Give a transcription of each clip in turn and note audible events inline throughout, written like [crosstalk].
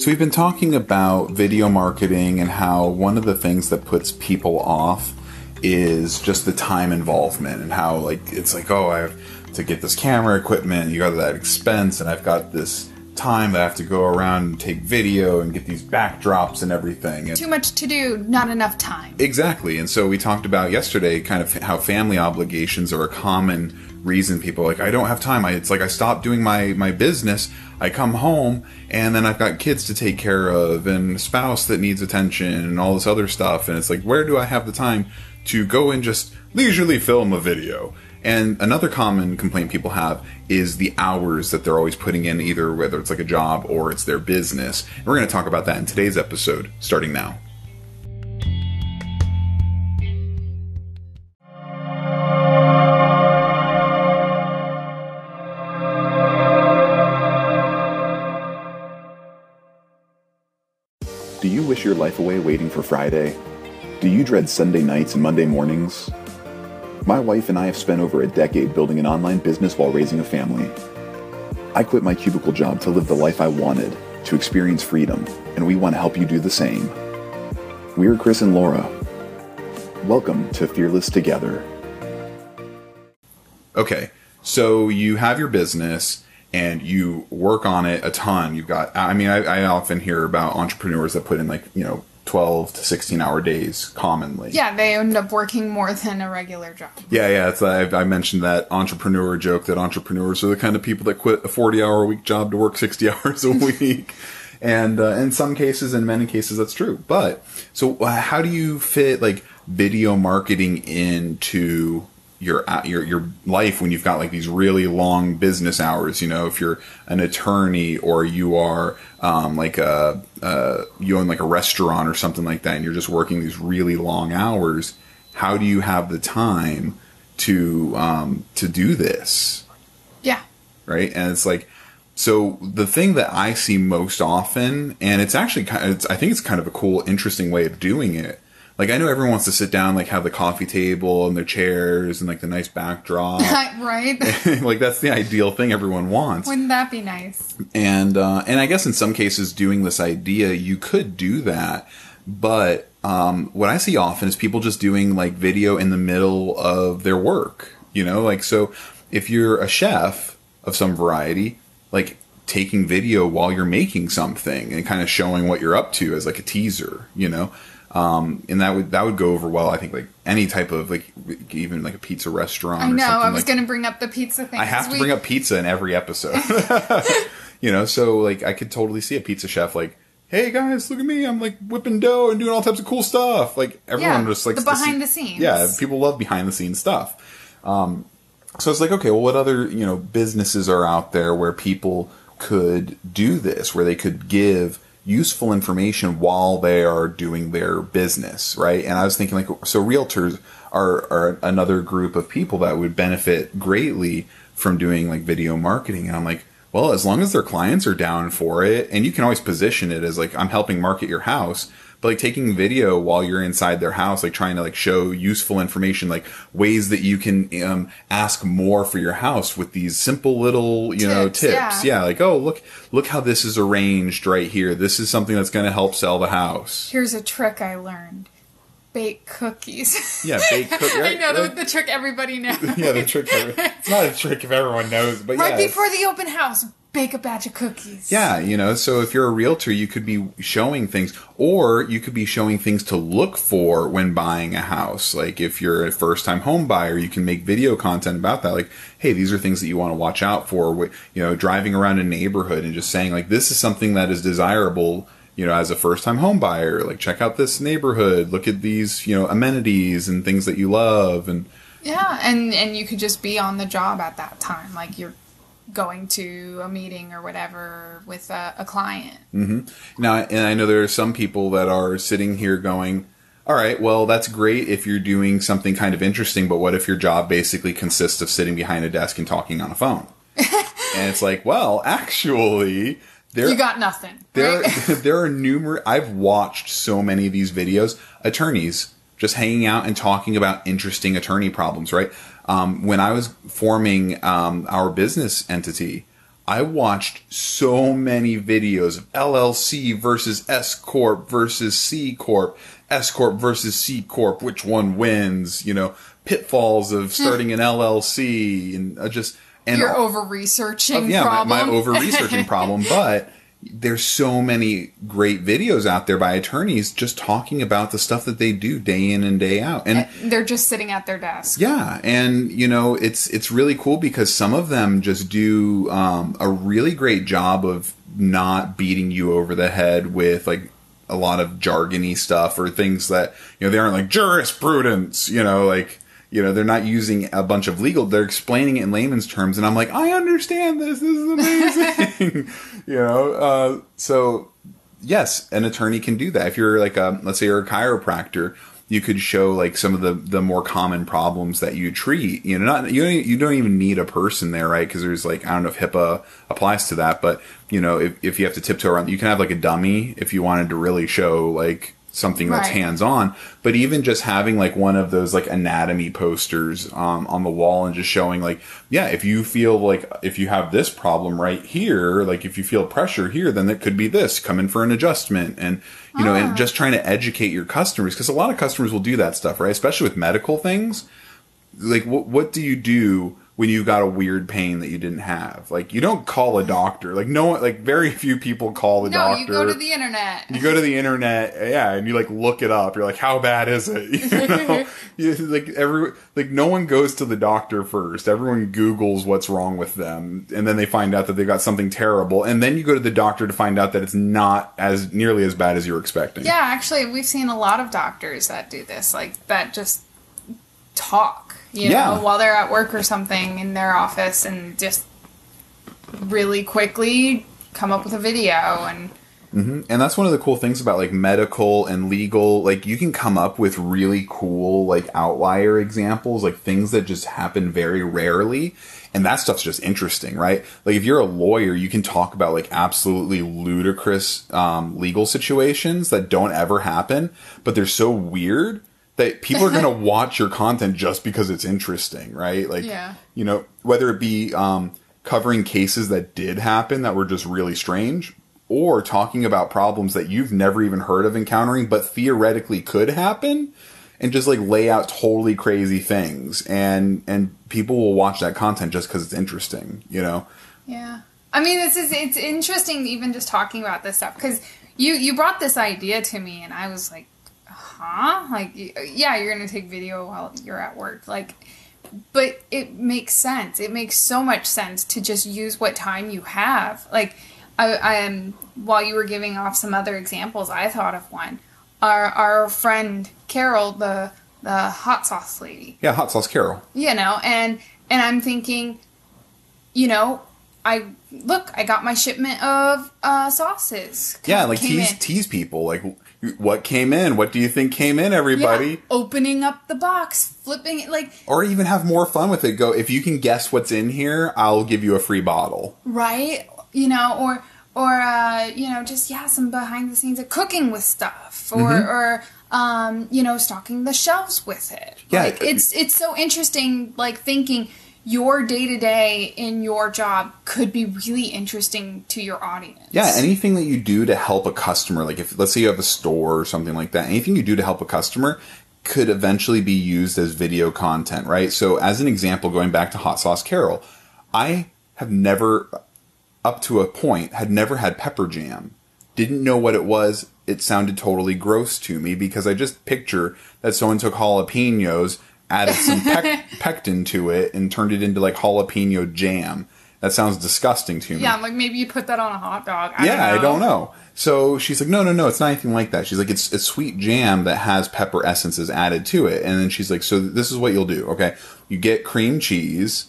So we've been talking about video marketing and how one of the things that puts people off is just the time involvement and how like it's like oh I have to get this camera equipment, you got that expense, and I've got this time that I have to go around and take video and get these backdrops and everything. And Too much to do, not enough time. Exactly. And so we talked about yesterday kind of how family obligations are a common reason people like I don't have time. I, it's like I stopped doing my my business. I come home and then I've got kids to take care of and a spouse that needs attention and all this other stuff and it's like where do I have the time to go and just leisurely film a video? And another common complaint people have is the hours that they're always putting in, either whether it's like a job or it's their business. And we're going to talk about that in today's episode, starting now. Do you wish your life away waiting for Friday? Do you dread Sunday nights and Monday mornings? My wife and I have spent over a decade building an online business while raising a family. I quit my cubicle job to live the life I wanted, to experience freedom, and we want to help you do the same. We're Chris and Laura. Welcome to Fearless Together. Okay, so you have your business and you work on it a ton. You've got, I mean, I, I often hear about entrepreneurs that put in like, you know, 12 to 16 hour days commonly. Yeah, they end up working more than a regular job. Yeah, yeah. It's I, I mentioned that entrepreneur joke that entrepreneurs are the kind of people that quit a 40 hour a week job to work 60 [laughs] hours a week. and uh, in some cases, in many cases, that's true. But so, uh, how do you fit like video marketing into your uh, your your life when you've got like these really long business hours. You know, if you're an attorney or you are um, like a uh, you own like a restaurant or something like that, and you're just working these really long hours. How do you have the time to um, to do this? Yeah. Right, and it's like. So the thing that I see most often, and it's actually kind of, it's, I think it's kind of a cool, interesting way of doing it, like I know everyone wants to sit down, like have the coffee table and their chairs and like the nice backdrop, [laughs] right? [laughs] like that's the ideal thing everyone wants. Wouldn't that be nice? And uh, and I guess in some cases, doing this idea, you could do that, but um, what I see often is people just doing like video in the middle of their work. You know, like so if you're a chef of some variety, like taking video while you're making something and kind of showing what you're up to as like a teaser, you know. Um, and that would that would go over well. I think like any type of like even like a pizza restaurant. I know. I was like, going to bring up the pizza thing. I have to we, bring up pizza in every episode. [laughs] [laughs] you know, so like I could totally see a pizza chef like, "Hey guys, look at me! I'm like whipping dough and doing all types of cool stuff." Like everyone Yeah, just like the behind the scenes. Yeah, people love behind the scenes stuff. Um, so it's like, okay, well, what other you know businesses are out there where people could do this, where they could give useful information while they are doing their business, right? And I was thinking, like, so realtors are, are another group of people that would benefit greatly from doing like video marketing. And I'm like, well, as long as their clients are down for it, and you can always position it as like, I'm helping market your house, but like taking video while you're inside their house, like trying to like show useful information, like ways that you can um, ask more for your house with these simple little, you know, Tips, tips. yeah. yeah, like, oh, look, look how this is arranged right here. This is something that's going to help sell the house. Here's a trick I learned: bake cookies. Yeah, bake [laughs] cook- I right, know the, the trick everybody knows. [laughs] yeah, the trick. It's not a trick if everyone knows, but right yeah. before the open house, bake a batch of cookies. Yeah, you know, so if you're a realtor, you could be showing things, or you could be showing things to look for when buying a house. Like if you're a first time home buyer, you can make video content about that. Like, hey, these are things that you want to watch out for. You know, driving around a neighborhood and just saying, like, this is something that is desirable. You know, as a first time home buyer, like check out this neighborhood, look at these, you know, amenities and things that you love and Yeah, and and you could just be on the job at that time, like you're going to a meeting or whatever with a, a client. Mm-hmm. Now, and I know there are some people that are sitting here going, all right, well, that's great if you're doing something kind of interesting, but what if your job basically consists of sitting behind a desk and talking on a phone? [laughs] and it's like, well, actually, there You got nothing. there right? [laughs] there are numerous I've watched so many of these videos attorneys just hanging out and talking about interesting attorney problems right um, when I was forming um, our business entity I watched so many videos of LLC versus S Corp versus C Corp, S Corp versus C Corp, which one wins, you know, pitfalls of starting an LLC and uh, just and Your over researching yeah, problem. my, my over researching [laughs] problem, but there's so many great videos out there by attorneys just talking about the stuff that they do day in and day out. And They're just sitting at their desk. yeah, and you know it's it's really cool because some of them just do um, a really great job of not beating you over the head with like a lot of jargony stuff or things that you know they aren't like jurisprudence, you know, like you know they're not using a bunch of legal. They're explaining it in layman's terms, and I'm like, I understand this. This is amazing, [laughs] you know. Uh, so yes, an attorney can do that. If you're like a, let's say you're a chiropractor, you could show like some of the the more common problems that you treat. You know, not you don't you don't even need a person there, right? Because there's like I don't know if HIPAA applies to that, but you know, if if you have to tiptoe around, you can have like a dummy if you wanted to really show like something that's Right. hands on. But even just having like one of those like anatomy posters um, on the wall and just showing like, yeah, if you feel like if you have this problem right here, like if you feel pressure here, then it could be this. Come in for an adjustment, and you know, and just trying to educate your customers because a lot of customers will do that stuff, right? Especially with medical things. Like, what what do you do? When you got a weird pain that you didn't have, like you don't call a doctor. Like no one, like very few people call the No, doctor you go to the internet. you go to the internet, yeah, and you like look it up. You're like, how bad is it? [laughs] You know, [laughs] you, like every like no one goes to the doctor first. Everyone Google's what's wrong with them, and then they find out that they've got something terrible, and then you go to the doctor to find out that it's not as nearly as bad as you were expecting. Yeah, actually, we've seen a lot of doctors that do this, like that just talk, you Yeah. know, while they're at work or something in their office and just really quickly come up with a video and And that's one of the cool things about like medical and legal. Like you can come up with really cool like outlier examples, like things that just happen very rarely. And that stuff's just interesting, right? Like if you're a lawyer, you can talk about like absolutely ludicrous um, legal situations that don't ever happen, but they're so weird that people are going [laughs] to watch your content just because it's interesting, right? Like, Yeah. you know, whether it be um, covering cases that did happen that were just really strange, or talking about problems that you've never even heard of encountering, but theoretically could happen, and just like lay out totally crazy things, and and people will watch that content just because it's interesting, you know. Yeah. I mean, this is it's interesting even just talking about this stuff because you you brought this idea to me and I was like, huh? Like, yeah, you're gonna take video while you're at work, like, but it makes sense. It makes so much sense to just use what time you have. Like, I, I um while you were giving off some other examples, I thought of one. Our our friend Carol, the the hot sauce lady Yeah, hot sauce Carol. you know and and i'm thinking you know i look i got my shipment of uh sauces Yeah, like tease in. tease people. Like, what came in? What do you think came in, everybody? Yeah, opening up the box flipping it like Or even have more fun with it. Go if you can guess what's in here, I'll give you a free bottle. right you know or or uh you know just yeah some behind the scenes of cooking with stuff or Mm-hmm. or um you know stocking the shelves with it Yeah. like it's it's so interesting like thinking your day to day in your job could be really interesting to your audience Yeah, anything that you do to help a customer, like if let's say you have a store or something like that, anything you do to help a customer could eventually be used as video content, right? So as an example, going back to Hot Sauce Carol, I have never up to a point had never had pepper jam. Didn't know what it was. It sounded totally gross to me because I just picture that someone took jalapenos, added some [laughs] pec- pectin to it, and turned it into like jalapeno jam. That sounds disgusting to me. Yeah, I'm like maybe you put that on a hot dog. I yeah, don't. I don't know. So she's like, no, no, no, it's not anything like that. She's like, it's it's sweet jam that has pepper essences added to it. And then she's like, so this is what you'll do. Okay, you get cream cheese,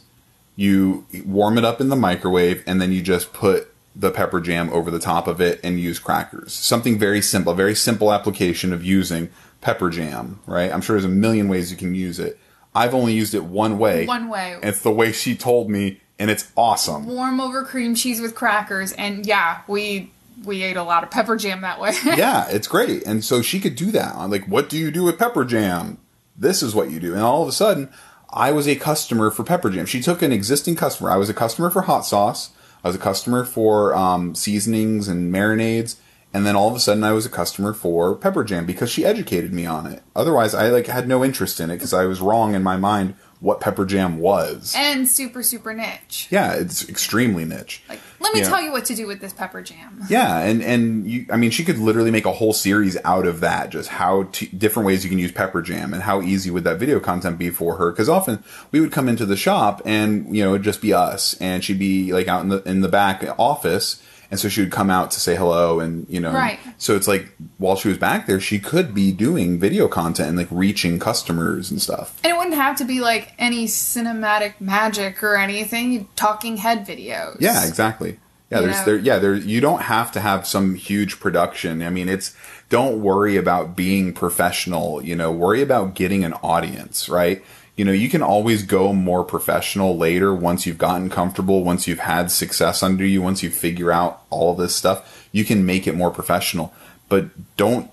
you warm it up in the microwave, and then you just put the pepper jam over the top of it and use crackers. Something very simple, very simple application of using pepper jam. Right? I'm sure there's a million ways you can use it. I've only used it one way. One way. and it's the way she told me, and it's awesome. Warm over cream cheese with crackers, and yeah, we we ate a lot of pepper jam that way. [laughs] yeah, it's great. And so she could do that. I'm like, what do you do with pepper jam? This is what you do. And all of a sudden, I was a customer for pepper jam. She took an existing customer. I was a customer for hot sauce. I was a customer for um, seasonings and marinades, and then all of a sudden I was a customer for pepper jam because she educated me on it. Otherwise, I like had no interest in it because I was wrong in my mind what pepper jam was. And super, super niche. Yeah, it's extremely niche. Like, let me Yeah. tell you what to do with this pepper jam. Yeah, and and you, I mean, she could literally make a whole series out of that, just how to, different ways you can use pepper jam, and how easy would that video content be for her? Because often we would come into the shop, and you know, it'd just be us, and she'd be like out in the in the back office, and so she would come out to say hello, and you know, Right. So it's like while she was back there, she could be doing video content and like reaching customers and stuff. And it wouldn't have to be like any cinematic magic or anything. Talking head videos. Yeah, exactly. Yeah, You there's know? there yeah, there you don't have to have some huge production. I mean, it's don't worry about being professional, you know, worry about getting an audience, right? You know, you can always go more professional later once you've gotten comfortable, once you've had success under you, once you figure out all this stuff, you can make it more professional. But don't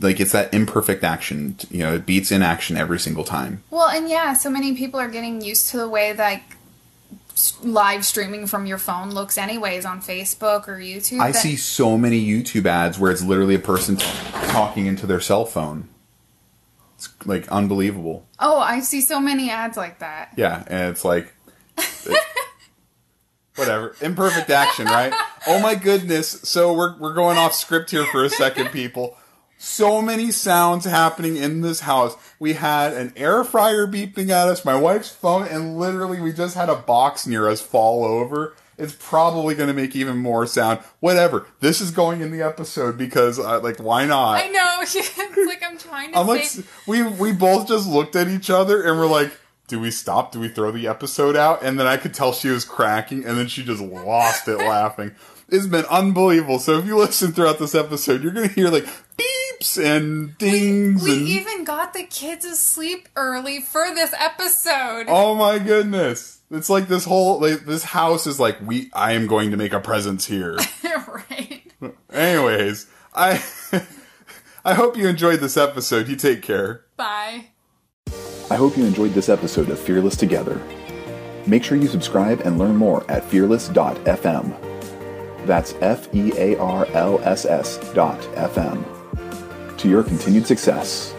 like it's that imperfect action, you know, it beats inaction every single time. Well, and yeah, so many people are getting used to the way that like, live streaming from your phone looks, anyways, on Facebook or YouTube. I see so many YouTube ads where it's literally a person t- talking into their cell phone. It's like unbelievable. Oh, I see so many ads like that. Yeah, and it's like [laughs] whatever. Imperfect action, right? Oh my goodness. So we're we're going off script here for a second, people. So many sounds happening in this house. We had an air fryer beeping at us, my wife's phone, and literally we just had a box near us fall over. It's probably going to make even more sound. Whatever. This is going in the episode because, uh, like, why not? I know. [laughs] it's like I'm trying to I'm like, we we both just looked at each other and we're like, do we stop? Do we throw the episode out? And then I could tell she was cracking, and then she just lost it laughing. It's been unbelievable. So if you listen throughout this episode, you're gonna hear like beeps and dings We and even got the kids asleep early for this episode. oh my goodness. It's like this whole like this house is like we. I am going to make a presence here. [laughs] right. Anyways, I [laughs] I hope you enjoyed this episode. You take care. Bye. I hope you enjoyed this episode of Fearless Together. Make sure you subscribe and learn more at fearless.fm. That's F E A R L S S dot FM. To your continued success.